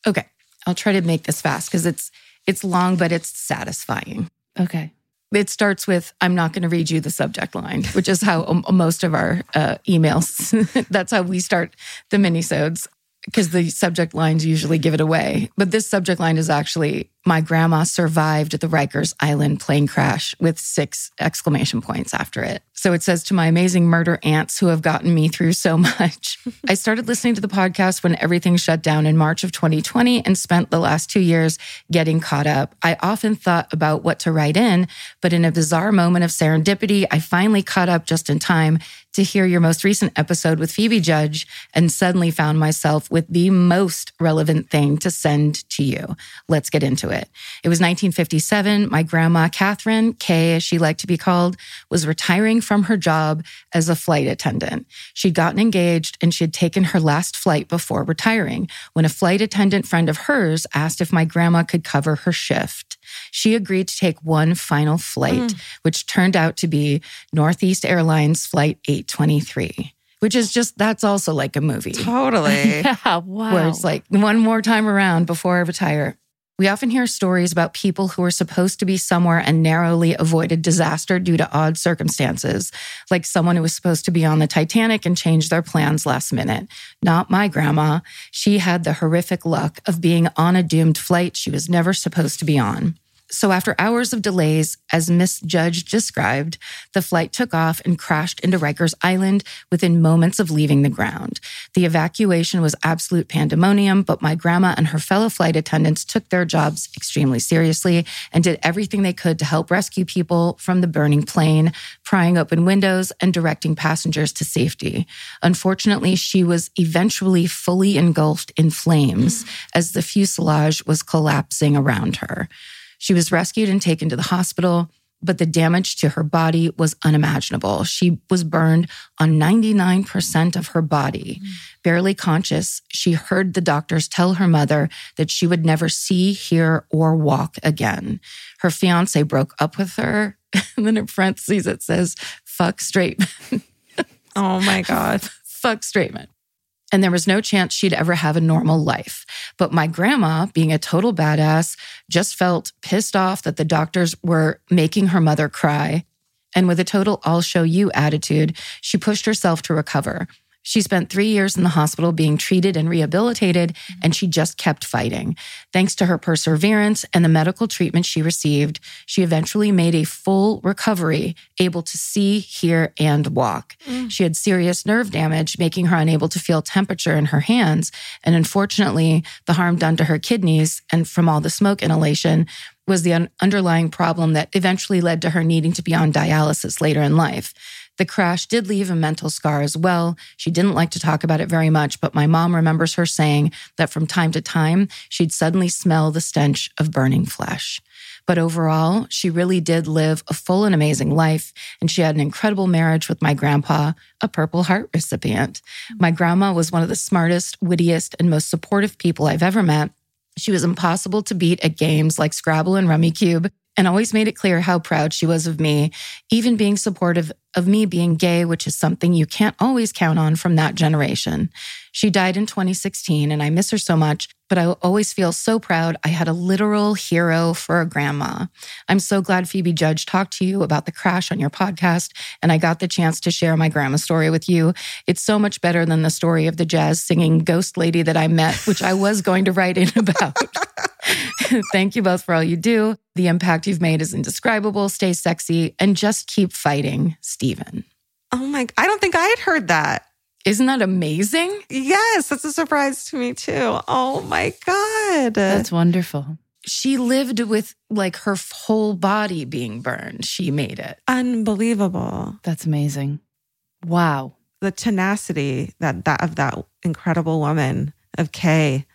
Okay, I'll try to make this fast because it's it's long, but it's satisfying. Okay. It starts with "I'm not going to read you the subject line," which is how um, most of our uh, emails. that's how we start the minisodes because the subject lines usually give it away. But this subject line is actually "My grandma survived the Rikers Island plane crash" with six exclamation points after it. So it says to my amazing murder aunts who have gotten me through so much. I started listening to the podcast when everything shut down in March of 2020 and spent the last two years getting caught up. I often thought about what to write in, but in a bizarre moment of serendipity, I finally caught up just in time to hear your most recent episode with Phoebe Judge and suddenly found myself with the most relevant thing to send to you. Let's get into it. It was 1957. My grandma, Catherine, Kay, as she liked to be called, was retiring from her job as a flight attendant. She'd gotten engaged and she had taken her last flight before retiring when a flight attendant friend of hers asked if my grandma could cover her shift. She agreed to take one final flight, mm. which turned out to be Northeast Airlines Flight 823, which is just, that's also like a movie Totally. Yeah. Wow. where it's like one more time around before I retire. We often hear stories about people who are supposed to be somewhere and narrowly avoided disaster due to odd circumstances, like someone who was supposed to be on the Titanic and changed their plans last minute. Not my grandma. She had the horrific luck of being on a doomed flight she was never supposed to be on. So, after hours of delays, as Miss Judge described, the flight took off and crashed into Rikers Island within moments of leaving the ground. The evacuation was absolute pandemonium, but my grandma and her fellow flight attendants took their jobs extremely seriously and did everything they could to help rescue people from the burning plane, prying open windows and directing passengers to safety. Unfortunately, she was eventually fully engulfed in flames as the fuselage was collapsing around her. She was rescued and taken to the hospital, but the damage to her body was unimaginable. She was burned on 99% of her body. Mm. Barely conscious, she heard the doctors tell her mother that she would never see, hear, or walk again. Her fiance broke up with her. And then in parentheses, it says, fuck straight, oh my God. fuck straight men. And there was no chance she'd ever have a normal life. But my grandma, being a total badass, just felt pissed off that the doctors were making her mother cry. And with a total I'll show you attitude, she pushed herself to recover. She spent three years in the hospital being treated and rehabilitated, and she just kept fighting. Thanks to her perseverance and the medical treatment she received, she eventually made a full recovery, able to see, hear, and walk. Mm. She had serious nerve damage, making her unable to feel temperature in her hands. And unfortunately, the harm done to her kidneys and from all the smoke inhalation was the un- underlying problem that eventually led to her needing to be on dialysis later in life. The crash did leave a mental scar as well. She didn't like to talk about it very much, but my mom remembers her saying that from time to time, she'd suddenly smell the stench of burning flesh. But overall, she really did live a full and amazing life. And she had an incredible marriage with my grandpa, a Purple Heart recipient. My grandma was one of the smartest, wittiest, and most supportive people I've ever met. She was impossible to beat at games like Scrabble and Rummikub and always made it clear how proud she was of me, even being supportive of me being gay, which is something you can't always count on from that generation. She died in 2016 and I miss her so much, but I always feel so proud I had a literal hero for a grandma. I'm so glad Phoebe Judge talked to you about the crash on your podcast and I got the chance to share my grandma story with you. It's so much better than the story of the jazz singing ghost lady that I met, which I was going to write in about. Thank you both for all you do. The impact you've made is indescribable. Stay sexy and just keep fighting, Stephen. Oh my, I don't think I had heard that. Isn't that amazing? Yes, that's a surprise to me too. Oh my God. That's wonderful. She lived with like her whole body being burned. She made it. unbelievable. That's amazing. Wow. The tenacity that, that of that incredible woman of Kay.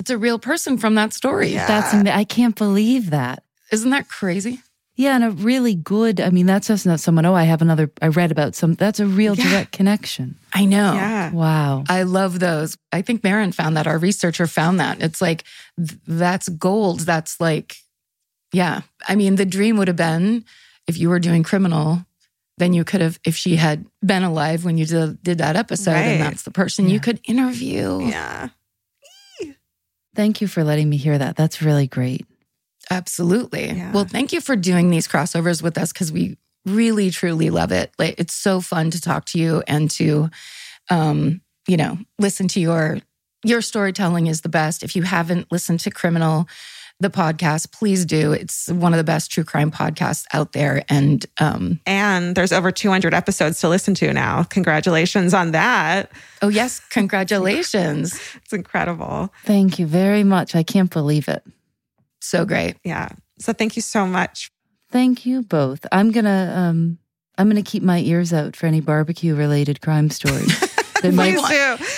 It's a real person from that story. Yeah. That's ama- I can't believe that. Isn't that crazy? Yeah, and a really good. I mean, that's just not someone. Oh, I have another. I read about some. That's a real Yeah. direct connection. I know. Yeah. Wow. I love those. I think Marin found that. Our researcher found that. It's like, th- that's gold. That's like, yeah. I mean, the dream would have been if you were doing criminal, then you could have, if she had been alive when you did, did that episode, Right. and that's the person you could interview. Yeah. Thank you for letting me hear that. That's really great. Absolutely. Yeah. Well, thank you for doing these crossovers with us because we really, truly love it. Like, it's so fun to talk to you and to, um, you know, listen to your your storytelling is the best. If you haven't listened to Criminal, the podcast, please do. It's one of the best true crime podcasts out there. And um, And there's over 200 episodes to listen to now. Congratulations on that. oh yes, congratulations! It's incredible. Thank you very much. I can't believe it. so great. Yeah. So thank you so much. Thank you both. I'm gonna um I'm gonna keep my ears out for any barbecue related crime stories. That might- Please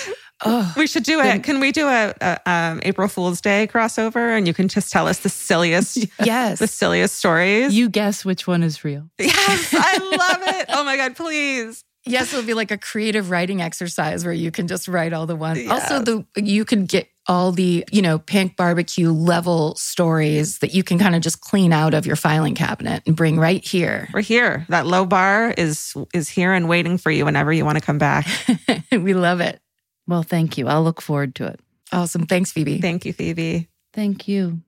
do. Oh, We should do it. Can we do a, a um, April Fool's Day crossover, and you can just tell us the silliest, yes. the silliest stories? you guess which one is real. yes, I love it. Oh my god, please. Yes, it'll be like a creative writing exercise where you can just write all the ones. Yes. Also, the you can get all the you know pink barbecue level stories that you can kind of just clean out of your filing cabinet and bring right here. We're here. That low bar is is here and waiting for you whenever you want to come back. we love it. Well, thank you. I'll look forward to it. Awesome. Thanks, Phoebe. Thank you, Phoebe. Thank you.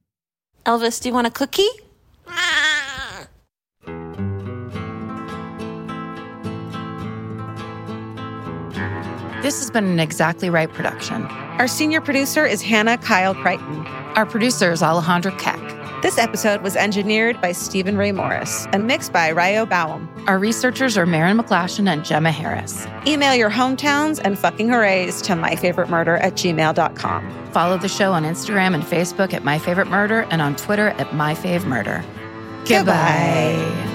Elvis, do you want a cookie? This has been an Exactly Right production. Our senior producer is Hannah Kyle Crichton. Our producer is Alejandra Keck. This episode was engineered by Stephen Ray Morris and mixed by Ryo Baum. Our researchers are Marin McClashin and Gemma Harris. Email your hometowns and fucking hoorays to myfavoritemurder at gmail.com. Follow the show on Instagram and Facebook at myfavoritemurder and on Twitter at myfavemurder. Fave Murder. Goodbye.